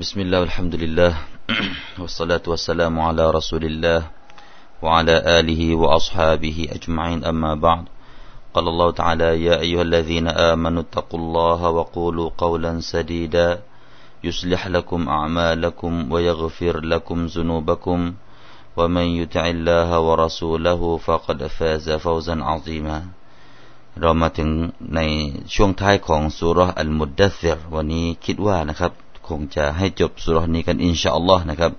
بسم الله والحمد لله والصلاة والسلام على رسول الله وعلى آله وأصحابه أجمعين أما بعد قال الله تعالى يا أيها الذين آمنوا اتقوا الله وقولوا قولا سديدا يصلح لكم أعمالكم ويغفر لكم ذنوبكم ومن يطع الله ورسوله فقد فاز فوزا عظيما เรามาถึงในช่วงท้ายของสุรอัลมุดดัซิรวันนี้คิดว่านะครับ คงจะให้จบสุรนี้กันอินชาอัลลอฮ์นะครับ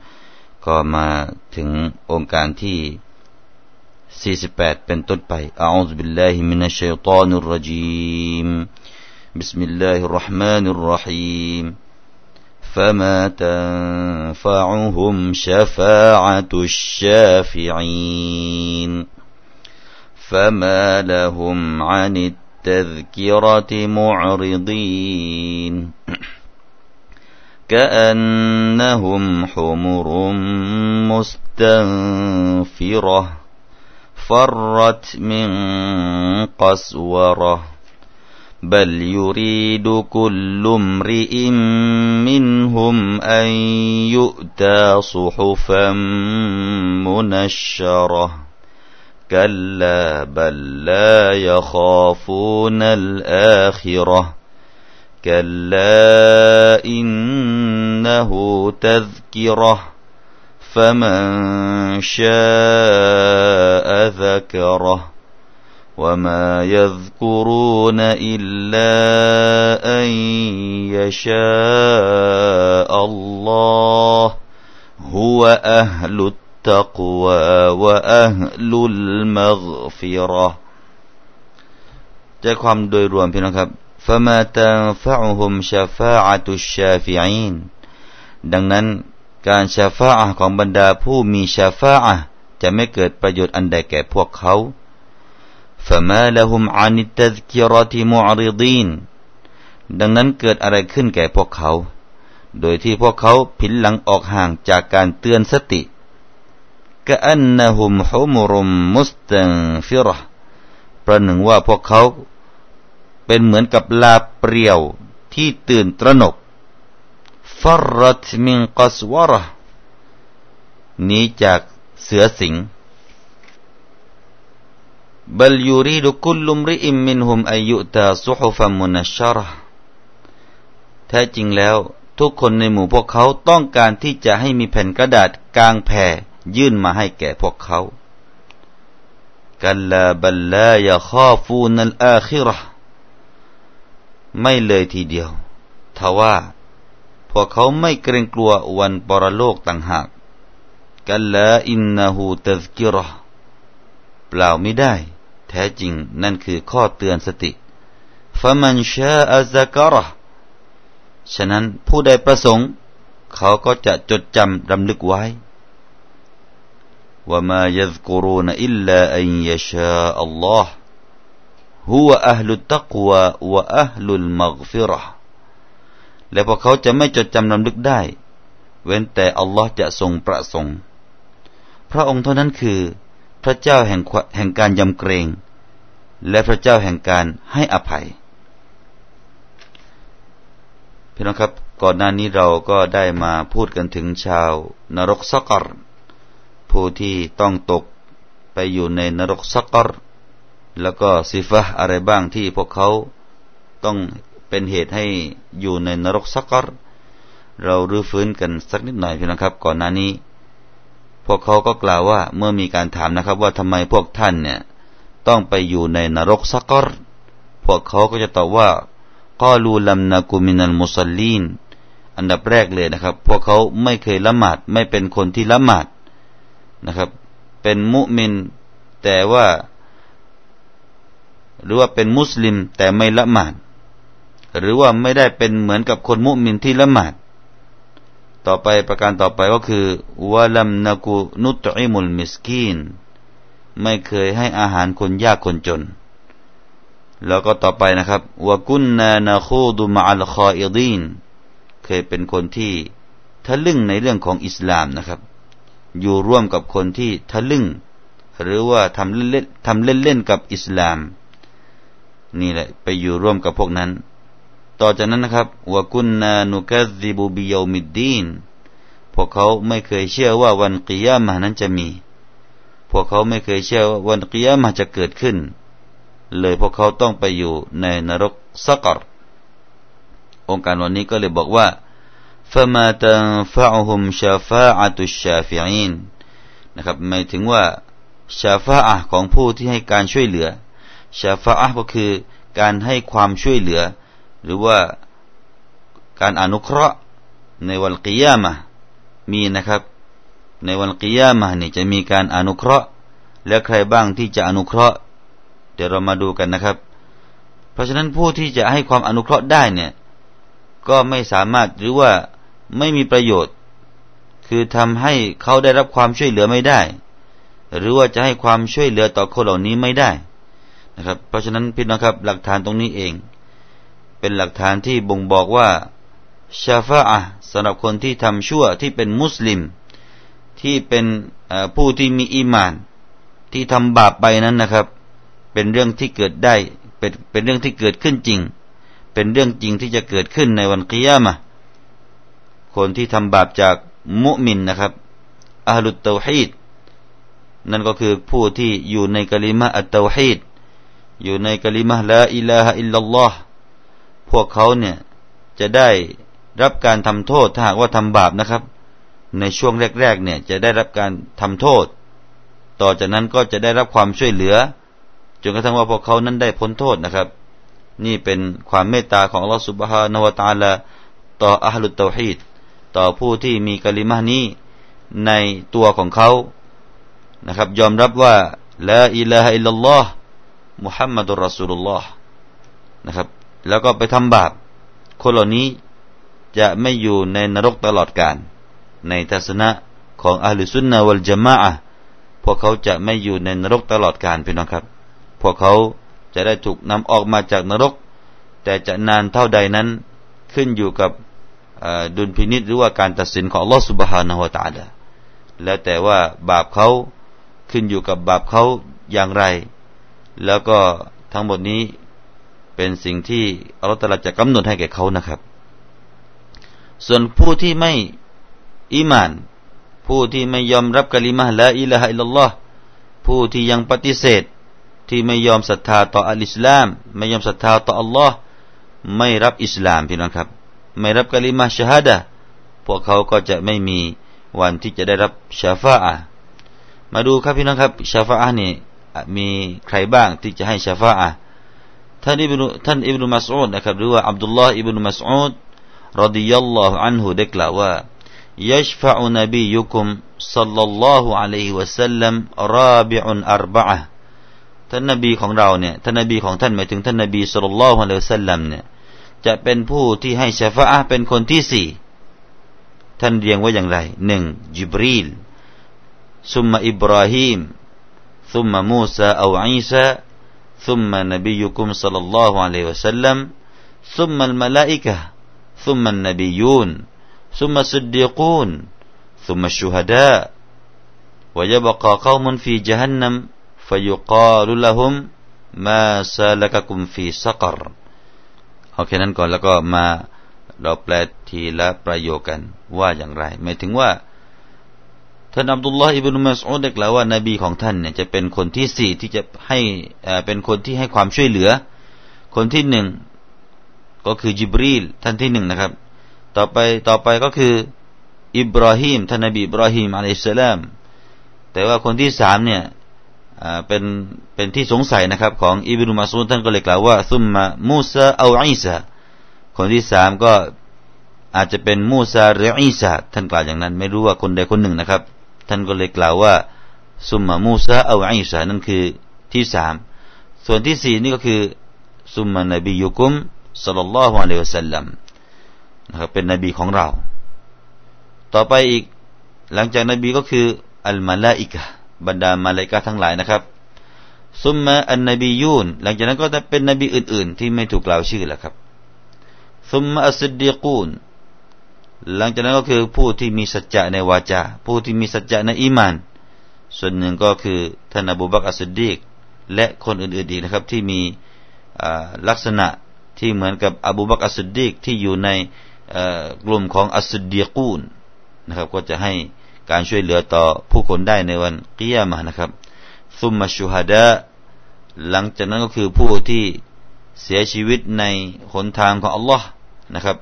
ก็มาถึงองค์การที่ 48 เป็นต้นไปอาอุซบิลลาฮิมินัชชัยฏอนุรรจีม بسم الله الرحمن الرحيم فما تنفعهم شفاعة الشافعين فما لهم عن التذكرة معرضين كأنهم حمر مستنفرة فرت من قسورة بل يريد كل امرئ منهم أن يؤتى صحفا منشرة. كلا بل لا يخافون الآخرة. كلا إنه تذكرة فمن شاء ذكره وما يذكرون إلا أن يشاء الله هو أهل التقوى وأهل المغفرة ใจความโดยรวมพี่น้องครับ فما تنفعهم شفاعة الشافعين ดังนั้นการชาฟาอะของบรรดาผู้มีชาฟาอะจะไม่เกิดประโยชน์อันใดแก่พวกเขา فما لهم عن التذكرة معرضين ดังนั้นเกิดอะไรขึ้นแก่พวกเขา โดยที่พวกเขาผินหลังออกห่างจากการเตือนสติกะอันนะฮุมฮุมรุมมุสตังฟิรประหนึ่งว่าพวกเขา เป็นเหมือนกับลาเปรียวที่ตื่นตระหนกฟรัตมิงกัสวรนี้จากเสือสิงบลยูรีดุคุลุมริอิมมินหุมอายุตาสุฮุฟัมมุนัชรแท้จริงแล้ว ทุกคนในหมู่พวกเขาต้องการที่จะให้มีแผ่นกระดาษกลางแผ่ยื่นมาให้แก่พวกเขากัลลาบัลลายะคาฟูนัลอาคิรห์ ไม่เลยทีเดียว ทว่าพวกเขาไม่เกรงกลัววันปรโลกต่างหากกัลลาอินนาหูตซกิรอเปล่าไม่ได้ แท้จริงนั่นคือข้อเตือนสติฟะมันชาอัซกรฉะนั้นผู้ใดประสงค์ เขาก็จะจดจำดำลึกไว้ว่ามายัซกุรูน ฮ์ฮุวอัลลุตตักวะวะอัลลุลมักฟิรห์และพวกเขาจะไม่จดจำลำลึกได้ เว้นแต่อัลลอฮ์จะทรงประสงค์ พระองค์เท่านั้นคือ พระเจ้าแห่งแห่งการยำเกรง และพระเจ้าแห่งการให้อภัยพี่น้องครับก่อนหน้านี้เราก็ได้มาพูดกันถึงชาว นรกซักกรผู้ที่ต้องตกไปอยู่ในนรกซักร แล้วก็สิฟะอะไรบ้างที่พวกเขาต้องเป็นเหตุให้อยู่ในนรกสักกรเรารื้อฟื้นกันสักนิดหน่อยพี่นะครับ ก่อนหน้านี้ พวกเขาก็กล่าวว่าเมื่อมีการถามนะครับ ว่าทำไมพวกท่านเนี่ย ต้องไปอยู่ในนรกสักกรพวกเขาก็จะตอบว่ากอลูลัมนากุมินัลมุสลีนอันดับแรกเลยนะครับ พวกเขาไม่เคยละหมาดไม่เป็นคนที่ละหมาดนะครับ เป็นมุมิน แต่ว่า หรือว่าเป็นมุสลิมแต่ไม่ละหมาด หรือว่าไม่ได้เป็นเหมือนกับคนมุมินที่ละหมาด ต่อไปประการต่อไปก็คือวะลัมนักูนุตอิมุลมิสกีน ไม่เคยให้อาหารคนยากคนจน แล้วก็ต่อไปนะครับวะกุนนานาคูดุมาอัลคออิดีนเคยเป็นคนที่ทะลึ่งในเรื่องของอิสลามนะครับ อยู่ร่วมกับคนที่ทะลึ่ง หรือว่าทำเล่นๆทำเล่นๆกับอิสลาม นี่แหละไปอยู่ร่วมกับพวกนั้น ต่อจากนั้นนะครับวกุนนานุกัซิบุบิยามิดดีนพวกเขาไม่เคยเชื่อว่าวันกิยามะนั้นจะมี พวกเขาไม่เคยเชื่อว่าวันกิยามะจะเกิดขึ้น เลยพวกเขาต้องไปอยู่ในนรกสักรองค์การวันนี้ก็เลยบอกว่า فما تنفعهم شفاعة الشافعين นะครับหมายถึงว่าชาฟาอะของผู้ที่ให้การช่วยเหลือ ชาฟาอะก็คือการให้ความช่วยเหลือ หรือว่าการอนุเคราะห์ในวันกิยามะมีนะครับ ในวันกิยามะนี่จะมีการอนุเคราะห์ และใครบ้างที่จะอนุเคราะห์ เดี๋ยวเรามาดูกันนะครับ เพราะฉะนั้นผู้ที่จะให้ความอนุเคราะห์ได้เนี่ยก็ไม่สามารถหรือว่าไม่มีประโยชน์ คือทำให้เขาได้รับความช่วยเหลือไม่ได้ หรือว่าจะให้ความช่วยเหลือต่อคนเหล่านี้ไม่ได้ นะครับ เพราะฉะนั้นพี่น้องครับ หลักฐานตรงนี้เอง เป็นหลักฐานที่บ่งบอกว่าชาฟาอะสำหรับคนที่ทำชั่วที่เป็นมุสลิม ที่เป็นผู้ที่มีอีมาน ที่ทำบาปไปนั้นนะครับ เป็นเรื่องที่เกิดได้เป็นเป็นเรื่องที่เกิดขึ้นจริง เป็นเรื่องจริงที่จะเกิดขึ้นในวันกิยามะคนที่ทำบาปจากมุมินนะครับอาลุตเตาฮีดนั่นก็คือผู้ที่อยู่ในกลิมะอัตเตาฮีด อยู่ในกลิมะลาอิลาฮะอิลลัลลอฮ์พวกเขาเนี่ยจะได้รับการทำโทษถ้าหากว่าทำบาปนะครับ ในช่วงแรกๆเนี่ยจะได้รับการทำโทษ ต่อจากนั้นก็จะได้รับความช่วยเหลือจนกระทั่งว่าพวกเขานั้นได้พ้นโทษนะครับ นี่เป็นความเมตตาของอัลลอฮฺสุบฮานาวตาลาต่ออัลลุตเตาฮีดต่อผู้ที่มีกลิมานี้ในตัวของเขานะครับ ยอมรับว่าละอิลาฮะอิลลัลลอฮ์ มุฮัมมัดุลรอสูลุลลอฮ์นะครับ แล้วก็ไปทำบาป คนเหล่านี้จะไม่อยู่ในนรกตลอดกาลในทัศนะของอัลลสุนนะวัลจามะพวกเขาจะไม่อยู่ในนรกตลอดกาลพี่น้องครับ พวกเขาจะได้ถูกนำออกมาจากนรก แต่จะนานเท่าใดนั้นขึ้นอยู่กับดุลพินิษหรือว่าการตัดสินของลอสุบฮานะฮวตาลาแล้วแต่ว่าบาปเขาขึ้นอยู่กับบาปเขาอย่างไร แล้วก็ทั้งหมดนี้เป็นสิ่งที่อัลลอฮฺตรัสจะกำหนดให้แก่เขานะครับ ส่วนผู้ที่ไม่อิมาน ผู้ที่ไม่ยอมรับกะลิมะละอิละฮะอิลลอฮ์ผู้ที่ยังปฏิเสธ ที่ไม่ยอมศรัทธาต่ออัลอิสลาม ไม่ยอมศรัทธาต่ออัลลอฮ์ไม่รับอิสลามพี่น้องครับ ไม่รับกะลิมาชฮาดะพวกเขาก็จะไม่มีวันที่จะได้รับชาฟาอะมาดูครับพี่น้องครับชาฟาอะนี่ มีใครบ้างที่จะให้ชาฟาอะท่านอิบนุท่านอิบนุมัสอุดนะครับหรือว่าอับดุลลอฮ์อิบนุมัสอุดรดิยัลลอฮ์อันฮุได้กล่าวว่ายัชฟะอุนบียุคุมสัลลัลลอฮุอะลัยฮิวะสัลลัมราบิอุนอัรบะท่านนบีของเราเนี่ยท่านนบีของท่านหมายถึงท่านนบีสุลต่านละฮ์อะลัยฮิวะสัลลัมเนี่ยจะเป็นผู้ที่ให้ชฟะเป็นคนที่สี่ท่านเรียงว่าอย่างไรหนึ่งจิบรีลซุมมาอิบราฮิม ซุมมามูซาอูอีซาซุมมานบียุคุมสัลลัลลอฮุอะลัยฮิวะสัลลัมซุมมัลมลาอิกะซุมมันนบียูนซุมมาสุดดีกูนซุมมาชูฮัดา ويبقى قوم في جهنم فيقال لهم ما سالككم في سقر เอาแค่นั้นก่อนแล้วก็มาเราแปลทีละประโยคกันว่าอย่างไรหมายถึงว่า ท่านอับดุลลอฮ์อิบนุมัสอุดได้กล่าวว่านบีของท่านเนี่ยจะเป็นคนที่สี่ที่จะให้เป็นคนที่ให้ความช่วยเหลือ คนที่หนึ่งก็คือจิบรีลท่านที่หนึ่งนะครับ ต่อไปต่อไปก็คืออิบราฮิมท่านนบีอิบราฮิมอะลัยฮิสลามแต่ว่าคนที่สามเนี่ยเป็นเป็นที่สงสัยนะครับของอิบนุมาซูดท่านก็เลยกล่าวว่าซุมมามูซาเอาอีซาคนที่สามก็อาจจะเป็นมูซาหรืออีซาท่านกล่าวอย่างนั้น ไม่รู้ว่าคนใดคนหนึ่งนะครับ ท่านก็เลยกล่าวว่าซุมมามูซาเอาอีซานั่นคือที่สามส่วนที่สี่นี่ก็คือซุมมานบียุกุมสัลลัลลอฮุอะลัยฮิวะสัลลัมนะครับเป็นนบีของเรา ต่อไปอีกหลังจากนบีก็คืออัลมาลาอิกะบรรดามาเลกาทั้งหลายนะครับซุมมาอันนบียูนหลังจากนั้นก็จะเป็นนบีอื่น ๆ ที่ไม่ถูกกล่าวชื่อแล้วครับซุมมาอัสดีกูน หลังจากนั้นก็คือผู้ที่มีสัจจะในวาจาผู้ที่มีสัจจะในอีมาน ส่วนหนึ่งก็คือท่านอบูบักอัสดีกและคนอื่นๆอีกนะครับที่มีลักษณะที่เหมือนกับอบูบักอัสดดีกที่อยู่ในกลุ่มของอัสดีกูนนะครับ ก็จะให้การช่วยเหลือต่อผู้คนได้ในวันกิยามะนะครับซุมมาชูฮัดะหลังจากนั้นก็คือผู้ที่เสียชีวิตในหนทางของอัลลอฮ์นะครับ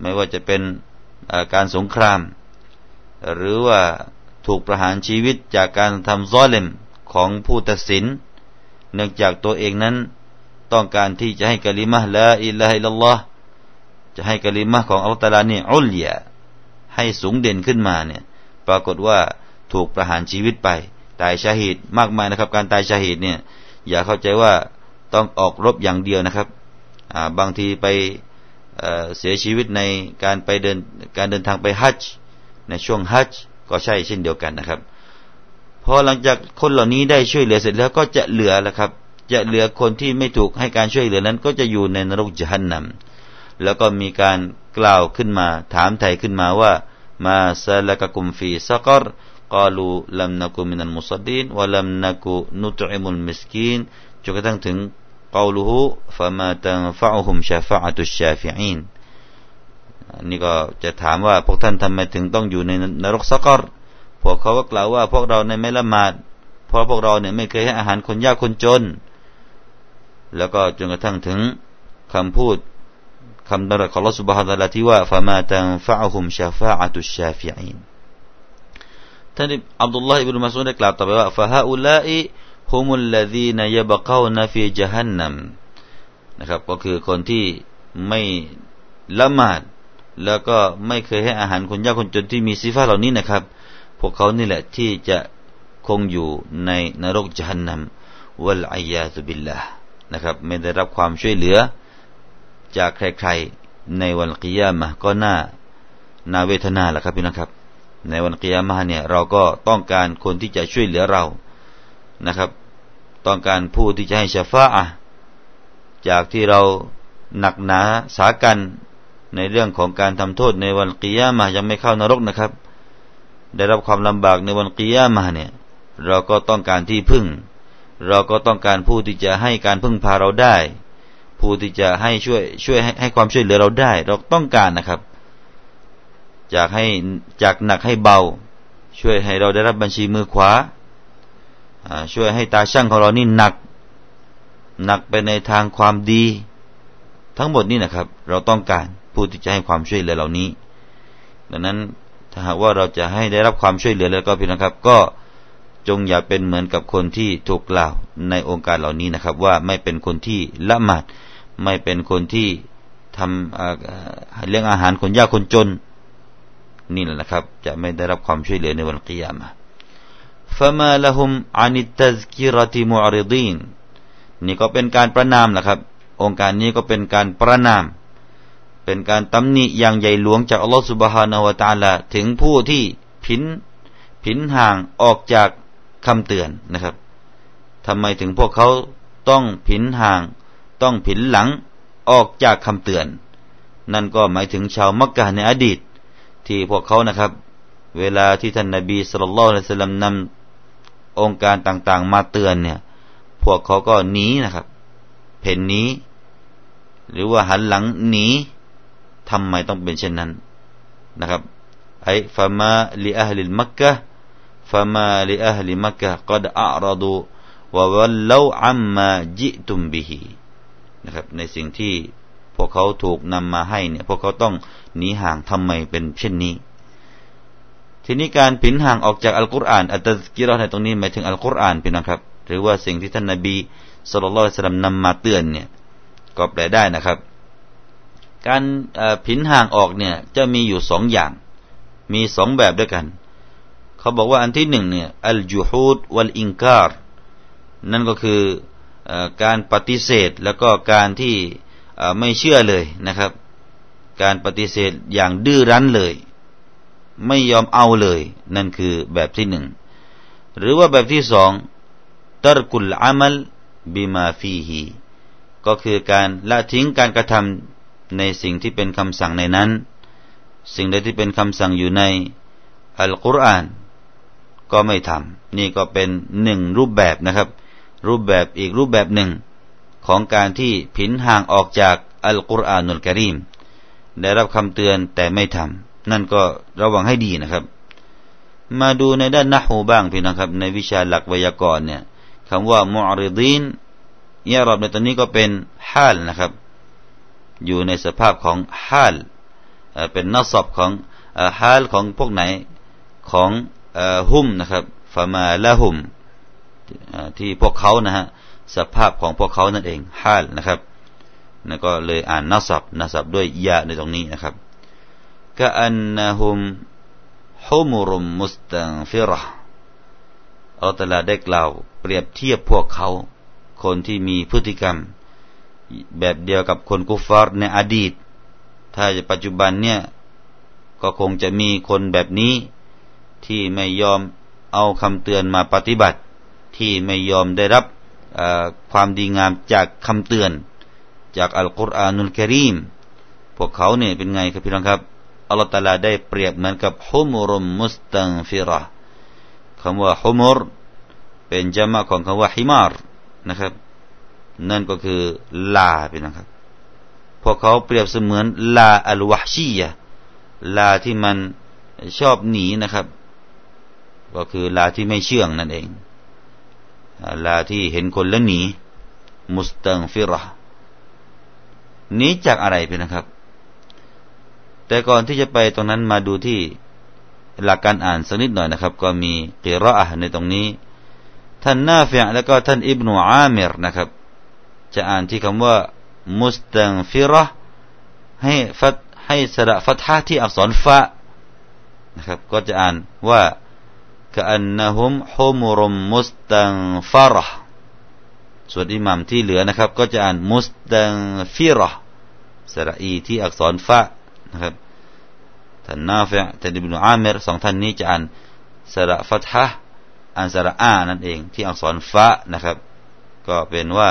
ไม่ว่าจะเป็นการสงคราม หรือว่าถูกประหารชีวิตจากการทำซ้อเลมของผู้ตัดสิน เนื่องจากตัวเองนั้นต้องการที่จะให้กะลิมะละอิลาฮิลลอฮ์จะให้กะลิมะของอัลตาลานี่อุลยาให้สูงเด่นขึ้นมาเนี่ยปรากฏว่าถูกประหารชีวิตไปตายชาหิดมากมายนะครับ การตายชาหิดเนี่ยอย่าเข้าใจว่าต้องออกรบอย่างเดียวนะครับบางทีไป เสียชีวิตในการไปเดินการเดินทางไปฮัจจ์ในช่วงฮัจจ์ก็ใช่เช่นเดียวกันนะครับพอหลังจากคนเหล่านี้ได้ช่วยเหลือเสร็จแล้วก็จะเหลือแล้วครับ จะเหลือคนที่ไม่ถูกให้การช่วยเหลือนั้นก็จะอยู่ในนรกจหันนำแล้วก็มีการกล่าวขึ้นมา ถามไถ่ขึ้นมาว่ามาซาลกกุมฟีซักรกาลูลัมนกุมินันมุสดีนวะลัมนกุนุตอิมุลมิสกีนจนกระทั่งถึง قوله فما تنفعهم شفاعة الشافعين นี่ก็จะถามว่าพวกท่านทำไมถึงต้องอยู่ในนรกสักรพวกเขาก็กล่าวว่าพวกเราในไม่ละหมาดเพราะพวกเราเนี่ยไม่เคยให้อาหารคนยากคนจน แล้วก็จนกระทั่งถึงคำพูดคำดรัสของลอสุบฮานะที่ว่าฟามาตังฟะอุมชาฟาอะตุชาฟิอินท่านอับดุลลาฮ์อิบนุมัสอุดได้กล่าวต่อไปว่าฟะฮาอุลาอิ ฮุมุลลดีนยบกาวนาฟีจฮันนัมนะครับ ก็คือคนที่ไม่ละหมาด แล้วก็ไม่เคยให้อาหารคนยากคนจนที่มีสิฟ้าเหล่านี้นะครับ พวกเขานี่แหละที่จะคงอยู่ในนรกจฮันนัมวัลอายาตุบิลลานะครับ ไม่ได้รับความช่วยเหลือ จากใครๆในวันกิยามะก็น่านาเวทนาแหละครับพี่น้องครับ ในวันกิยามะเนี่ยเราก็ต้องการคนที่จะช่วยเหลือเรา นะครับต้องการผู้ที่จะให้ชาฟาอะจากที่เราหนักหนาสากันในเรื่องของการทำโทษในวันกิยามะยังไม่เข้านรกนะครับ ได้รับความลำบากในวันกิยามะเนี่ยเราก็ต้องการที่พึ่ง เราก็ต้องการผู้ที่จะให้การพึ่งพาเราได้ ผู้ที่จะให้ช่วยช่วยให้ความช่วยเหลือเราได้ เราต้องการนะครับ จากให้จากหนักให้เบา ช่วยให้เราได้รับบัญชีมือขวา ช่วยให้ตาช่างของเรานี่หนัก หนักไปในทางความดี ทั้งหมดนี่นะครับ เราต้องการผู้ที่จะให้ความช่วยเหลือเหล่านี้ ดังนั้นถ้าหากว่าเราจะให้ได้รับความช่วยเหลือแล้วก็พี่นะครับ ก็จงอย่าเป็นเหมือนกับคนที่ถูกกล่าวในองค์การเหล่านี้นะครับ ว่าไม่เป็นคนที่ละหมาดไม่เป็นคนที่ทำเลี้ยงอาหารคนยากคนจน นี่แหละนะครับ จะไม่ได้รับความช่วยเหลือในวันกิยามะ فما لهم عن التذكرة معرضين นี่ก็เป็นการประนามนะครับ องค์การนี้ก็เป็นการประนาม เป็นการตำหนิอย่างใหญ่หลวงจากอัลลอฮฺสุบฮานาวะตาลาถึงผู้ที่ผินผินห่างออกจากคำเตือนนะครับทำไมถึงพวกเขาต้องผินห่าง ต้องผินหลังออกจากคำเตือน นั่นก็หมายถึงชาวมักกะในอดีตที่พวกเขานะครับ เวลาที่ท่านนาบีสุลต่านละสัลลัมนำ องค์การต่างๆ มาเตือนเนี่ย พวกเขาก็หนีนะครับ เพ่นหนีหรือว่าหันหลังหนีทำไมต้องเป็นเช่นนั้นนะครับไอ้ฟามาลิอัลลิมักกะฟามาลิอัลลิมักกะก็ได้อารดูว่าวัลลาอัมมาจิตุมบิฮีนะครับ ในสิ่งที่พวกเขาถูกนำมาให้เนี่ย พวกเขาต้องหนีห่างทำไมเป็นเช่นนี้ ทีนี้การผินห่างออกจากอัลกุรอานอัตตกิรอในตรงนี้หมายถึงอัลกุรอานพี่น้องครับ หรือว่าสิ่งที่ท่านนาบีสุลต่านสลัมนำมาเตือนเนี่ยก็แปลได้นะครับ การผินห่างออกเนี่ยจะมีอยู่สองอย่าง มีสองแบบด้วยกัน เขาบอกว่าอันที่หนึ่งเนี่ยอัลจูฮูดวัลอิงการนั่นก็คือการปฏิเสธแล้วก็การที่ไม่เชื่อเลยนะครับ การปฏิเสธอย่างดื้อรั้นเลย ไม่ยอมเอาเลย นั่นคือแบบที่หนึ่งหรือว่าแบบที่สองตรกุลอามัลบิมาฟีฮีก็คือการละทิ้งการกระทำในสิ่งที่เป็นคำสั่งในนั้น สิ่งใดที่เป็นคำสั่งอยู่ในอัลกุรอาน ก็ไม่ทำนี่ก็เป็นหนึ่งรูปแบบนะครับ รูปแบบอีกรูปแบบหนึ่ง ของการที่ผินห่างออกจากอัลกุรอานุลกรีมได้รับคำเตือนแต่ไม่ทำ นั่นก็ระวังให้ดีนะครับ มาดูในด้านนักหูบ้างพี่นะครับ ในวิชาหลักไวยากรณ์เนี่ยคำว่ามุอริดีนยารอบในตอนนี้ก็เป็นฮาลนะครับ อยู่ในสภาพของฮาลเป็นนัสบของฮาลของพวกไหนของฮุมนะครับฟามาละหุมที่พวกเขานะฮะสภาพของพวกเขานั่นเองฮาลนะครับนั่นก็เลยอ่านนัสับนัสับด้วยยาในตรงนี้นะครับ กะอันนะฮุมฮุมุรุมมุสตังฟิรห์อัลตลาได้กล่าว เปรียบเทียบพวกเขา คนที่มีพฤติกรรม แบบเดียวกับคนกุฟาร์ในอดีต ถ้าปัจจุบันเนี่ยก็คงจะมีคนแบบนี้ ที่ไม่ยอมเอาคำเตือนมาปฏิบัติ ที่ไม่ยอมได้รับความดีงามจากคำเตือน จากอัลกุรอานุลกิริมพวกเขาเนี่ยเป็นไงครับพี่น้องครับ อัลลอฮฺตาลาได้เปรียบเหมือนกับฮุมรุมมุสตังฟิระคำว่าฮุมรเป็นจามะของคำว่าฮิมารนะครับ นั่นก็คือลาพี่น้องครับพวกเขาเปรียบเสมือนลาอัลวะชียลาที่มันชอบหนีนะครับ ก็คือลาที่ไม่เชื่องนั่นเองลาที่เห็นคนแล้วหนีมุสตังฟิระหนีจากอะไรพี่นะครับ แต่ก่อนที่จะไปตรงนั้นมาดูที่หลักการอ่านสักนิดหน่อยนะครับ ก็มีกิรอะในตรงนี้ ท่านนาฟิแล้วก็ท่านอิบนุอามิรนะครับ จะอ่านที่คำว่ามุสตังฟิระให้ฟัดให้สระฟัทฮะที่อักษรฟะนะครับก็จะอ่านว่า كأنهم حمر مستنفرة ส่วนอิหมัมที่เหลือนะครับ ก็จะอ่านมุสตังฟิรสระอีที่อักษรฟะ นะครับท่านนาฟะท่านอิบนุอามรสองท่านนี้จะอ่านสระฟัตฮะอ่านสระอานั่นเอง ที่อักษรฟะนะครับ ก็เป็นว่า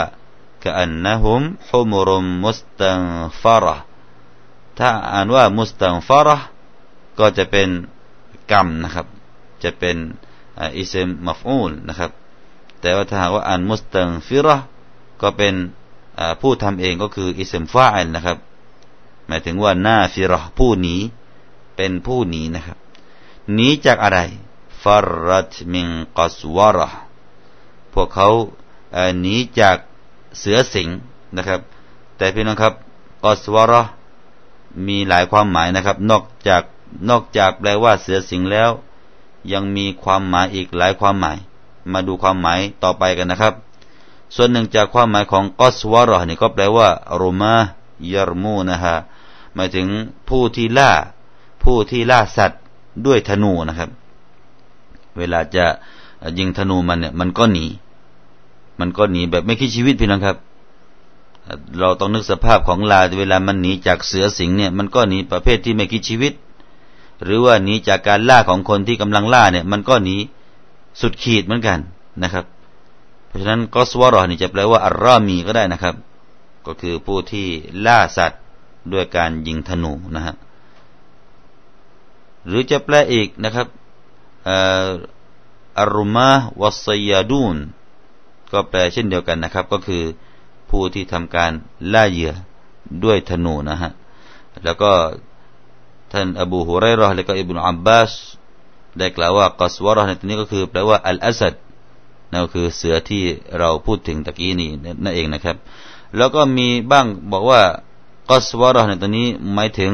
ก็อันนะฮุมฮุมรุมมุสตังฟาระถ้าอ่านว่ามุสตังฟาระก็จะเป็นกรรมนะครับ จะเป็นอิสมมัฟูลนะครับ แต่ว่าถ้าหากว่าอ่านมุสตังฟิระก็เป็นผู้ทำเองก็คืออิสมฟาอิลนะครับ หมายถึงว่าหน้าฟิระผู้หนีเป็นผู้หนีนะครับหนีจากอะไรฟารัตมิงกัสวระพวกเขาหนีจากเสือสิงนะครับ แต่พี่น้องครับกัสวระมีหลายความหมายนะครับ นอกจากนอกจากแปลว่าเสือสิงแล้ว ยังมีความหมายอีกหลายความหมาย มาดูความหมายต่อไปกันนะครับ ส่วนหนึ่งจากความหมายของกอสวรอนี่ก็แปลว่ารุมายรมูนะฮะ หมายถึงผู้ที่ล่า ผู้ที่ล่าสัตว์ด้วยธนูนะครับ เวลาจะยิงธนูมันเนี่ย มันก็หนี มันก็หนีแบบไม่คิดชีวิตพี่น้องครับ เราต้องนึกสภาพของลาเวลามันหนีจากเสือสิงเนี่ย มันก็หนีประเภทที่ไม่คิดชีวิต หรือว่าหนีจากการล่าของคนที่กำลังล่าเนี่ย มันก็หนีสุดขีดเหมือนกันนะครับ เพราะฉะนั้นก็สวรอนี่จะแปลว่าอัลรามีก็ได้นะครับ ก็คือผู้ที่ล่าสัตว์ ด้วยการยิงธนูนะฮะหรือจะแปลอีกนะครับอัรุมาวัสยาดูนก็แปลเช่นเดียวกันนะครับ ก็คือผู้ที่ทำการล่าเหยื่อด้วยธนูนะฮะแล้วก็ท่านอบูฮุไรรอและก็อิบนุอับบาสได้กล่าวว่ากัสวรในที่นี้ก็คือแปลว่าอัลอาสัดนั่นก็คือเสือที่เราพูดถึงตะกี้นี้นั่นเองนะครับ แล้วก็มีบ้างบอกว่า กัสวรในตัวนี้หมายถึง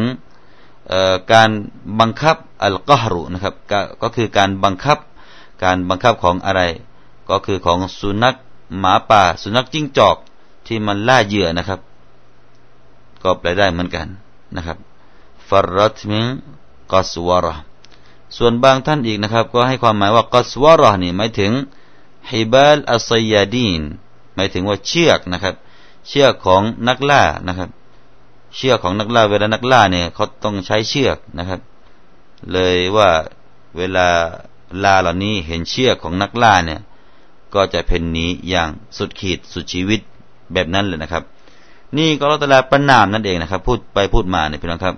การบังคับอัลกอฮรุนะครับก็คือการบังคับการบังคับของอะไร ก็คือของสุนัขหมาป่า สุนัขจิ้งจอกที่มันล่าเหยื่อนะครับ ก็แปลได้เหมือนกันนะครับฟารรัตมิงกัสวรส่วนบางท่านอีกนะครับ ก็ให้ความหมายว่ากัสวรนี่หมายถึงฮิบาลอัสยาดีนหมายถึงว่าเชือกนะครับ เชือกของนักล่านะครับ เชือกของนักล่าเวลานักล่าเนี่ยเขาต้องใช้เชือกนะครับ เลยว่าเวลาลาเหล่านี้เห็นเชือกของนักล่าเนี่ย ก็จะเพ่นหนีอย่างสุดขีดสุดชีวิตแบบนั้นเลยนะครับ นี่ก็อัลตลาประนามนั่นเองนะครับ พูดไปพูดมาเนี่ยพี่น้องครับ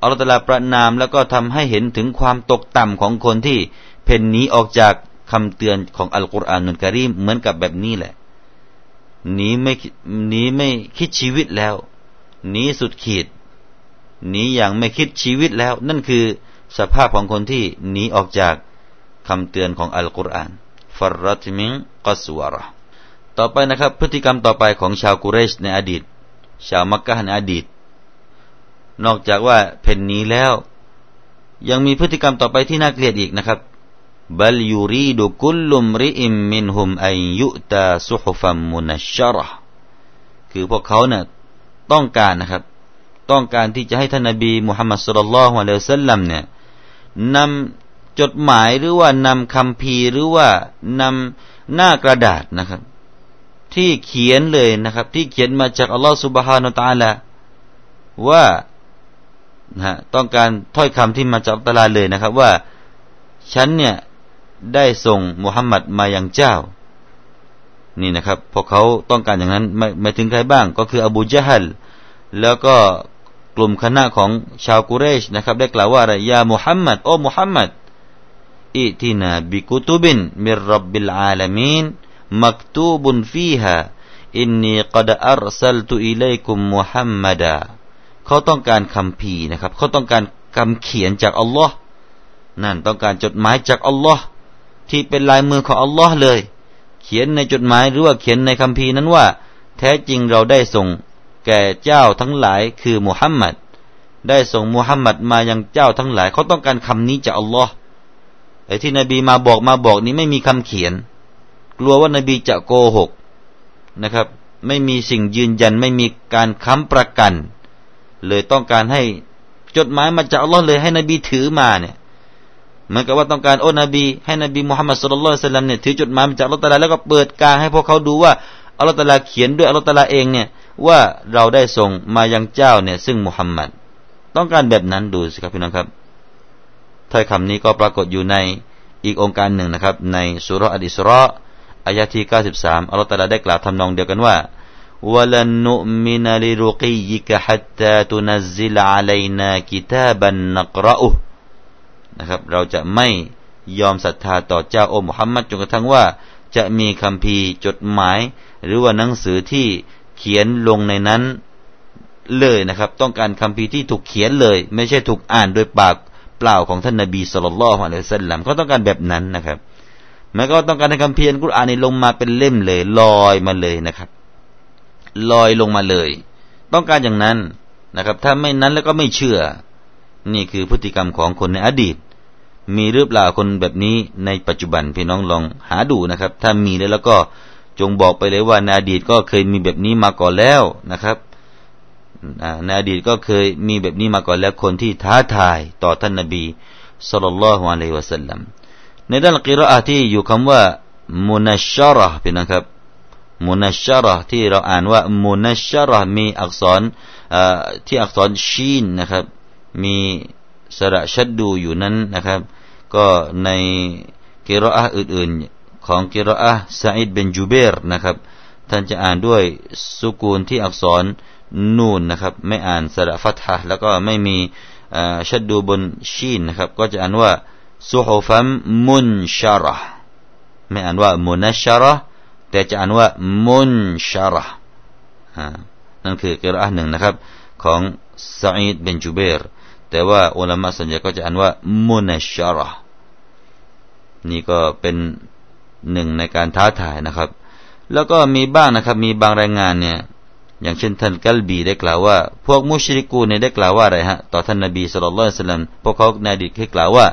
อัลตลาประนามแล้วก็ทำให้เห็นถึงความตกต่ำของคนที่เพ่นหนีออกจากคำเตือนของอัลกุรอานุลกิริมเหมือนกับแบบนี้แหละหนีไม่หนีไม่คิดชีวิตแล้ว หนีสุดขีดหนีอย่างไม่คิดชีวิตแล้ว นั่นคือสภาพของคนที่หนีออกจากคำเตือนของอัลกุรอานฟรรัตมิงกัสวาระต่อไปนะครับ พฤติกรรมต่อไปของชาวกุเรชในอดีต ชาวมักกะในอดีต นอกจากว่าเพ่นนี้แล้ว ยังมีพฤติกรรมต่อไปที่น่าเกลียดอีกนะครับบัลยูรีดุกุลลุมริอิมมินฮุมอันยุตาสุฮฟัมมุนัชชระคือพวกเขาเนี่ย ต้องการนะครับ ต้องการที่จะให้ท่านนบีมุฮัมมัดสุลลัลฮุอะลัยฮิสัลลัมเนี่ยนำจดหมายหรือว่านำคำพีหรือว่านำหน้ากระดาษนะครับ ที่เขียนเลยนะครับ ที่เขียนมาจากอัลลอฮฺสุบฮานาตาละว่านะต้องการถ้อยคำที่มาจากตาลาเลยนะครับ ว่าฉันเนี่ยได้ส่งมุฮัมมัดมายังเจ้า นี่นะครับพวกเขาต้องการอย่างนั้นไม่ไม่ถึงใครบ้าง ก็คืออบูจฮัล แล้วก็กลุ่มคณะของชาวกุเรชนะครับ ได้กล่าวว่าอะไรيا محمدโอ้มุฮัมมัดائتنا بكتب من رب العالمين مكتوب فيها إني قد أرسلت إليكم محمداเขาต้องการคัมภีร์นะครับ เขาต้องการคำเขียนจากอัลลอฮ์นั่นต้องการจดหมายจากอัลลอฮ์ที่เป็นลายมือของอัลลอฮ์เลย เขียนในจดหมายหรือว่าเขียนในคัมภีนั้นว่า แท้จริงเราได้ส่ง แก่เจ้าทั้งหลายคือมุฮัมมัดได้ส่งมุฮัมมัดมายังเจ้าทั้งหลาย เขาต้องการคำนี้จากอัลลอฮ์ไอ้ที่นบีมาบอกมาบอกนี้ไม่มีคำเขียน กลัวว่านบีจะโกหกนะครับ ไม่มีสิ่งยืนยันไม่มีการค้ำประกัน เลยต้องการให้จดหมายมาจากอัลลอฮ์เลยให้นบีถือมาเนี่ยเหมือนกับว่าต้องการโอ้นบี ให้นบีมุฮัมมัดสุลลัลสลัมเนี่ยถือจดหมายมาจากอัลลอฮฺตาลาแล้วก็เปิดกลางให้พวกเขาดูว่า อัลลอฮฺตลาเขียนด้วยอัลลอฮฺตลาเองเนี่ยว่าเราได้ส่งมายังเจ้าเนี่ยซึ่งมุฮัมมัดต้องการแบบนั้นดูสิครับพี่น้องครับถ้อยคำนี้ก็ปรากฏอยู่ในอีกองค์การหนึ่งนะครับ ในสุรอัดิสรออายะที่ 93 อัลลอฮฺตลาได้กล่าวทำนองเดียวกันว่าวลนุมินลิรุกียิกฮัตตาตุนัซิลอะลัยนากิตาบันนักราอุนะครับ เราจะไม่ยอมศรัทธาต่อเจ้าโอมุฮัมมัดจนกระทั่งว่า จะมีคำพีจดหมาย หรือว่าหนังสือที่เขียนลงในนั้นเลยนะครับ ต้องการคำพีที่ถูกเขียนเลย ไม่ใช่ถูกอ่านโดยปากเปล่าของท่านนบีสุลต่านละฮ์อะลัยฮิสลาต้องการแบบนั้นนะครับแม้ก็ต้องการให้คำพีอันกุรอานนี้ลงมาเป็นเล่มเลย ลอยมาเลยนะครับ ลอยลงมาเลย ต้องการอย่างนั้นนะครับ ถ้าไม่นั้นแล้วก็ไม่เชื่อ นี่คือพฤติกรรมของคนในอดีต มีหรือเปล่าคนแบบนี้ในปัจจุบันพี่น้องลองหาดูนะครับ ถ้ามีแล้วก็จงบอกไปเลยว่าในอดีตก็เคยมีแบบนี้มาก่อนแล้วนะครับในอดีตก็เคยมีแบบนี้มาก่อนแล้วคนที่ท้าทายต่อท่านนบีสุลต่านละฮ์อะลัยวะสัลลัมในด้านกิรอที่อยู่คำว่ามุนัชชาระพี่นะครับมุนัชชาระที่เราอ่านว่ามุนัชชาระมีอักษรที่อักษรชีนนะครับ มี สระชัดดูอยู่นั้นนะครับ ก็ในกิรอะอื่นๆ ของกิรอะซาอิดเบนจูเบรนะครับ ท่านจะอ่านด้วยสุกูลที่อักษรนูนนะครับ ไม่อ่านสระฟัตฮะแล้วก็ไม่มีชัดดูบนชีนนะครับ ก็จะอ่านว่าสุฮฟัมมุนชาระไม่อ่านว่ามุนัชาระแต่จะอ่านว่ามุนชาระนั่นคือกิรอะหนึ่งนะครับ ของซาอิดเบนจูเบร์ แต่ว่าอุลามะส่วนใหญ่ก็จะอ่านว่ามุนชาระนี่ก็เป็นหนึ่งในการท้าทายนะครับ แล้วก็มีบ้างนะครับ มีบางรายงานเนี่ย อย่างเช่นท่านกัลบีได้กล่าวว่า พวกมุชริกูเนี่ยได้กล่าวว่าอะไรฮะ ต่อท่านนบีสุลต่านสลัมพวกเขาในอดีตเคยกล่าวว่า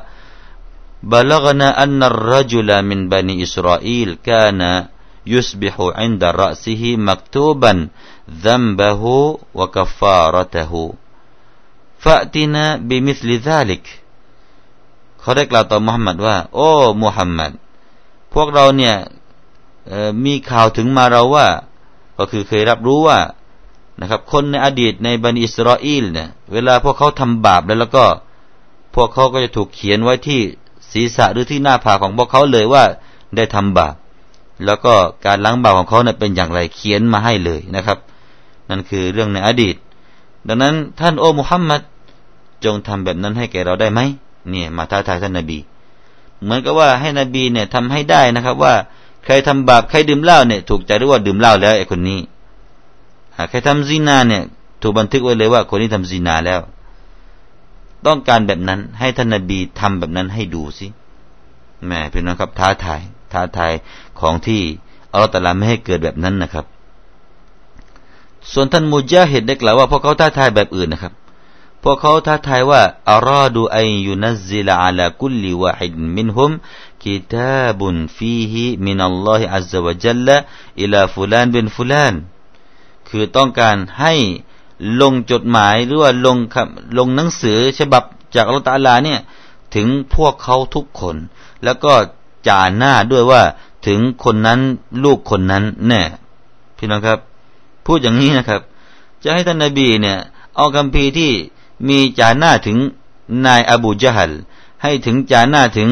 بلغنا أن الرجل من بني إسرائيل كان يصبح عند رأسه مكتوبا ذنبه وكفارته فأتنا بمثل ذلكเขาได้กล่าวต่อมุฮัมมัดว่า โอ้มุฮัมมัดพวกเราเนี่ยมีข่าวถึงมาเราว่า ก็คือเคยรับรู้ว่านะครับ คนในอดีตในบนีอิสราเอลเนี่ย เวลาพวกเขาทำบาปแล้วแล้วก็ พวกเขาก็จะถูกเขียนไว้ที่ศีรษะหรือที่หน้าผากของพวกเขาเลยว่าได้ทำบาปแล้วก็การล้างบาปของเขาเนี่ยเป็นอย่างไรเขียนมาให้เลยนะครับ นั่นคือเรื่องในอดีต ดังนั้นท่านโอ้มุฮัมมัดจงทำแบบนั้นให้แก่เราได้ไหมเนี่ยมาท้าทายท่านนบี เหมือนกับว่าให้นบีเนี่ยทำให้ได้นะครับ ว่าใครทำบาปใครดื่มเหล้าเนี่ย ถูกใจหรือว่าดื่มเหล้าแล้วไอ้คนนี้ใครทำซีนาเนี่ย ถูกบันทึกไว้เลยว่า คนนี้ทำซีนาแล้ว ต้องการแบบนั้น ให้ท่านนบีทำแบบนั้นให้ดูสิแม่พี่น้องครับท้าทายท้าทายของที่อัลลอฮฺตะลาไม่ให้เกิดแบบนั้นนะครับ ส่วนท่านมุจาฮิดได้กล่าวว่าพวกเขาท้าทายแบบอื่นนะครับ พวกเขาท้าทายว่าأرادوا أن ينزل على كل واحد منهم كتاب فيه من الله عز وجلอิลาฟุลานบินฟุลานคือต้องการให้ลงจดหมายหรือว่าลงลงหนังสือฉบับจากอัลตะลาเนี่ยถึงพวกเขาทุกคน แล้วก็จ่าหน้าด้วยว่าถึงคนนั้นลูกคนนั้นแน่พี่น้องครับ พูดอย่างนี้นะครับ จะให้ท่านนาบีเนี่ย เอาคำพีที่มีจ่าหน้าถึงนายอบูจฮัลให้ถึงจ่าหน้าถึง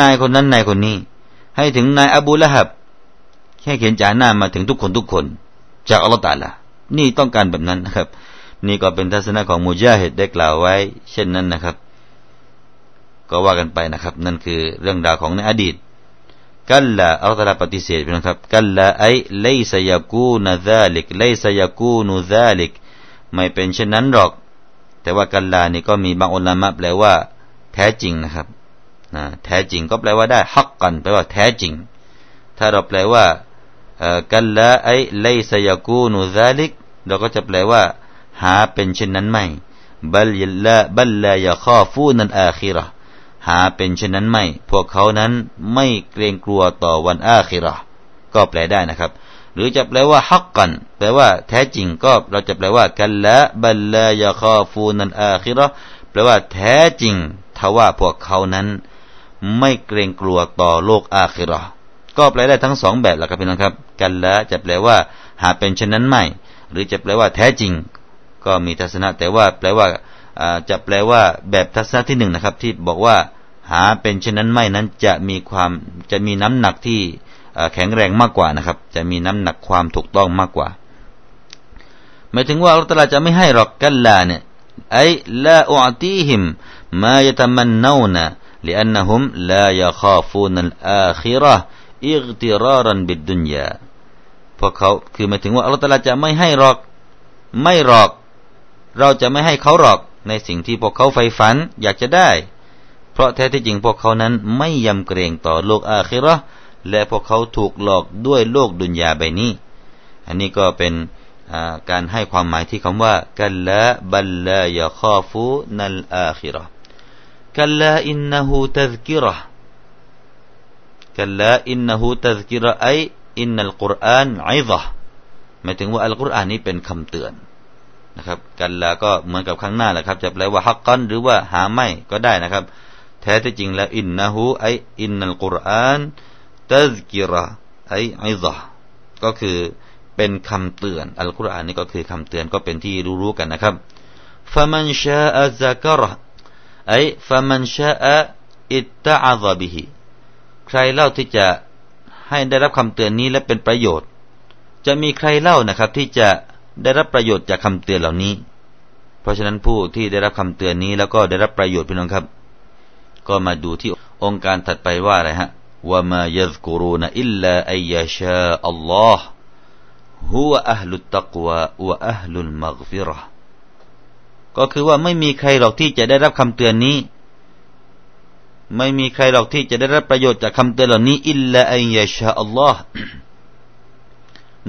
นายคนนั้นนายคนนี้ ให้ถึงนายอบูละฮับแค่เขียนจ่าหน้ามาถึงทุกคนทุกคน จากอัลลอฮฺตาละนี่ต้องการแบบนั้นนะครับ นี่ก็เป็นทัศนะของมุจาฮิดได้กล่าวไว้ เช่นนั้นนะครับ ก็ว่ากันไปนะครับ นั่นคือเรื่องราวของในอดีต กัลละอัลลอฮฺปฏิเสธนะครับ กัลละไอเลสยากูนซาลิกเลสยากูนูซาลิก ไม่เป็นเช่นนั้นหรอก แต่ว่ากัลลานี่ก็มีบางอุลามะแปลว่า แท้จริงนะครับนะแท้จริงก็แปลว่าได้ฮักกันแปลว่าแท้จริง ถ้าเราแปลว่ากัลละไอเลสยากูนูซาลิก เราก็จะแปลว่า หาเป็นเช่นนั้นไม่บัลลาบัลลายาข้อฟูนันอาคิระ หาเป็นเช่นนั้นไม่ พวกเขานั้นไม่เกรงกลัวต่อวันอาคิรอก็แปลได้นะครับ หรือจะแปลว่าฮักกัน แปลว่าแท้จริงก็เราจะแปลว่ากันละบัลลายาคอฟูนันอาคิรอแปลว่าแท้จริงทว่าพวกเขานั้น ไม่เกรงกลัวต่อโลกอาคิรอก็แปลได้ทั้งสองแบบแหละครับพี่น้องครับ กันละจะแปลว่า หาเป็นเช่นนั้นไม่ หรือจะแปลว่าแท้จริง ก็มีทัศนะแต่ว่าแปลว่า จะแปลว่าแบบทัศนะที่หนึ่งนะครับ ที่บอกว่าหาเป็นเช่นนั้นไม่นั้นจะมีความจะมีน้ำหนักที่แข็งแรงมากกว่านะครับ จะมีน้ำหนักความถูกต้องมากกว่าหมายถึงว่าอัลลอฮฺจะไม่ให้หรอกกัลลาเนี่ยไอ้ละอุตีหิมมายตมันนูนะ لأنهم لا يخافون الآخرة اغترارا بالدنيا พวกเขาคือหมายถึงว่าอัลลอฮฺจะไม่ให้หรอกไม่หรอก เราจะไม่ให้เขาหรอก ในสิ่งที่พวกเขาใฝ่ฝันอยากจะได้ เพราะแท้ที่จริงพวกเขานั้นไม่ยำเกรงต่อโลกอาคิรอและพวกเขาถูกหลอกด้วยโลกดุนยาใบนี้ อันนี้ก็เป็นการให้ความหมายที่คำว่ากัลละบัลลายาข้าฟูนัลอาคิรอกัลละอินนหูตัซกิรอกัลละอินนหูตัซกิรอไออินนัลกุรอานไอซะหมายถึงว่าอัลกุรอานนี้เป็นคำเตือน นะครับ كلاก็เหมือนกับข้างหน้าแหละครับ จะแปลว่าحقاหรือว่าหาไม่ก็ได้นะครับ แท้ที่จริงแล้วإنه أي إن القرآن تذكرة أي عظةก็คือเป็นคำเตือนอัลกุรอานนี่ก็คือคำเตือนก็เป็นที่รู้ๆกันนะครับفمن شاء ذكره أي فمن شاء اتعظ بهใครเล่าที่จะให้ได้รับคำเตือนนี้และเป็นประโยชน์ จะมีใครเล่านะครับที่จะ ได้รับประโยชน์จากคำเตือนเหล่านี้ เพราะฉะนั้นผู้ที่ได้รับคำเตือนนี้แล้วก็ได้รับประโยชน์พี่น้องครับ ก็มาดูที่องค์การถัดไปว่าอะไรฮะว่ามายัซกุรูนอิลลาอัยยาชาอัลลอฮ์ฮุวอัลลุตตักวะวะอัลลุลมักฟิรห์ก็คือว่าไม่มีใครหรอกที่จะได้รับคำเตือนนี้ ไม่มีใครหรอกที่จะได้รับประโยชน์จากคำเตือนเหล่านี้อิลลาอัยยาชาอัลลอฮ์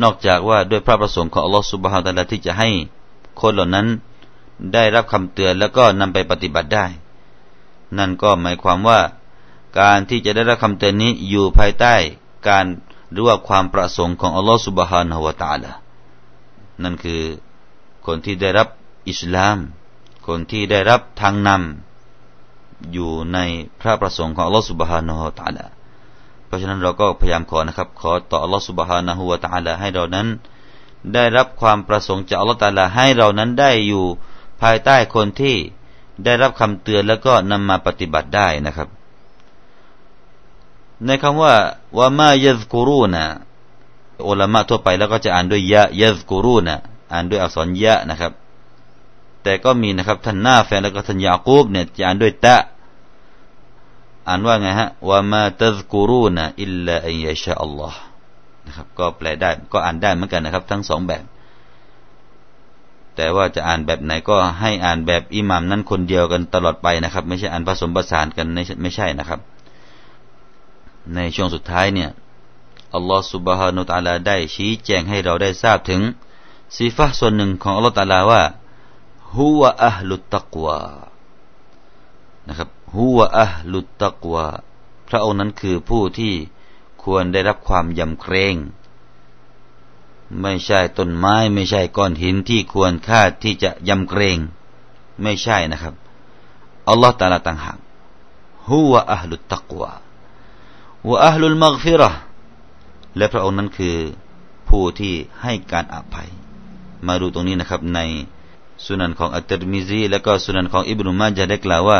นอกจากว่าด้วยพระประสงค์ของอัลลอฮ์สุบฮานตะลาที่จะให้คนเหล่านั้นได้รับคำเตือนแล้วก็นำไปปฏิบัติได้ นั่นก็หมายความว่า การที่จะได้รับคำเตือนนี้อยู่ภายใต้การหรือว่าความประสงค์ของอัลลอฮฺสุบฮานาหวตาละนั่นคือคนที่ได้รับอิสลาม คนที่ได้รับทางนำอยู่ในพระประสงค์ของอัลลอฮฺสุบฮานาหวตาละ ราะฉะนั้นเราก็พยายามขอนะครับ ขอต่ออัลลอฮฺสุบฮานาหวตาละให้เรานั้น ได้รับความประสงค์จากอัลลอฮฺตาละให้เรานั้นได้อยู่ภายใต้คนที่ได้รับคำเตือนแล้วก็นำมาปฏิบัติได้นะครับ ในคำว่าวามายัซกูรูนะอุลามะทั่วไปแล้วก็จะอ่านด้วยยะยัซกูรูนะอ่านด้วยอักษรยะนะครับ แต่ก็มีนะครับท่านหน้าแฟนแล้วก็ท่านยากูบเนี่ยจะอ่านด้วยตะ อ่านว่าไงฮะว่ามาตัซกูรูนะอิลลาอัยชาอัลลอฮ์นะครับก็แปลได้ก็อ่านได้เหมือนกันนะครับ ทั้งสองแบบ แต่ว่าจะอ่านแบบไหนก็ให้อ่านแบบอิหมัมนั้นคนเดียวกันตลอดไปนะครับ ไม่ใช่อ่านผสมผสานกันไม่ใช่นะครับ ในช่วงสุดท้ายเนี่ยอัลลอฮฺสุบฮานุตะลาได้ชี้แจงให้เราได้ทราบถึงสีฟ้าส่วนหนึ่งของอัลลอฮฺตะลาว่าฮุวะอัลลุตตักวานะครับ ฮุวะอัลลุตตักวาพระองค์นั้นคือผู้ที่ควรได้รับความยำเกรงไม่ใช่ต้นไม้ไม่ใช่ก้อนหินที่ควรค่าที่จะยำเกรง ไม่ใช่นะครับอัลลอฮฺตาลาต่างหากฮุวะอัลลุตตักวาวะอัลลุลมักฟิรห์และพระองค์นั้นคือผู้ที่ให้การอภัย มาดูตรงนี้นะครับในสุนันของอัตตรมิซีและก็สุนันของอิบนุมาจะได้กล่าวว่า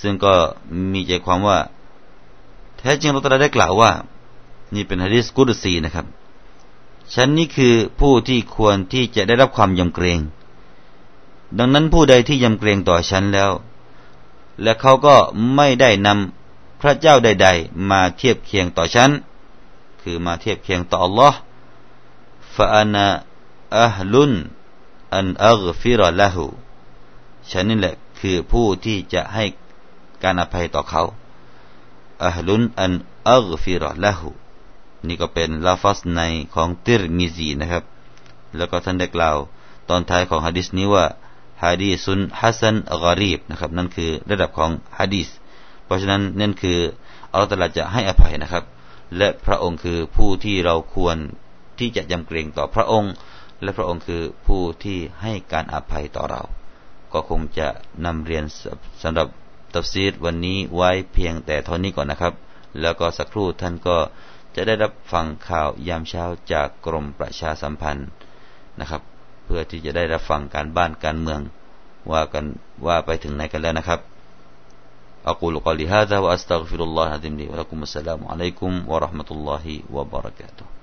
ซึ่งก็มีใจความว่า แท้จริงเราตรัสได้กล่าวว่า นี่เป็นฮะดิษกุดซีนะครับ ฉันนี่คือผู้ที่ควรที่จะได้รับความยำเกรง ดังนั้นผู้ใดที่ยำเกรงต่อฉันแล้ว และเขาก็ไม่ได้นำพระเจ้าใด ๆ มาเทียบเคียงต่อฉัน คือมาเทียบเคียงต่อ Allah ฟานาอัลลุนอันอักฟิรละหูฉันนี่แหละคือผู้ที่จะให้ การอภัยต่อเขาอัลลุนอันอักฟิรละหูนี่ก็เป็นลาฟัสในของติรมิซีนะครับ แล้วก็ท่านได้กล่าวตอนท้ายของฮะดิษนี้ว่าฮะดีซุนฮัสันกอรีบนะครับ นั่นคือระดับของฮะดีษเพราะฉะนั้นนั่นคืออัลตลอฮฺจะให้อภัยนะครับ และพระองค์คือผู้ที่เราควรที่จะยำเกรงต่อพระองค์ และพระองค์คือผู้ที่ให้การอภัยต่อเรา ก็คงจะนำเรียนสำหรับ ตัฟซีดวันนี้ไว้เพียงแต่เท่านี้ก่อนนะครับ แล้วก็สักครู่ท่านก็จะได้รับฟังข่าวยามเช้าจากกรมประชาสัมพันธ์นะครับ เพื่อที่จะได้รับฟังการบ้านการเมืองว่ากันว่าไปถึงไหนกันแล้วนะครับ أقول قولي هذا وأستغفر الله العظيم لي ولكم السلام عليكم ورحمة الله وبركاته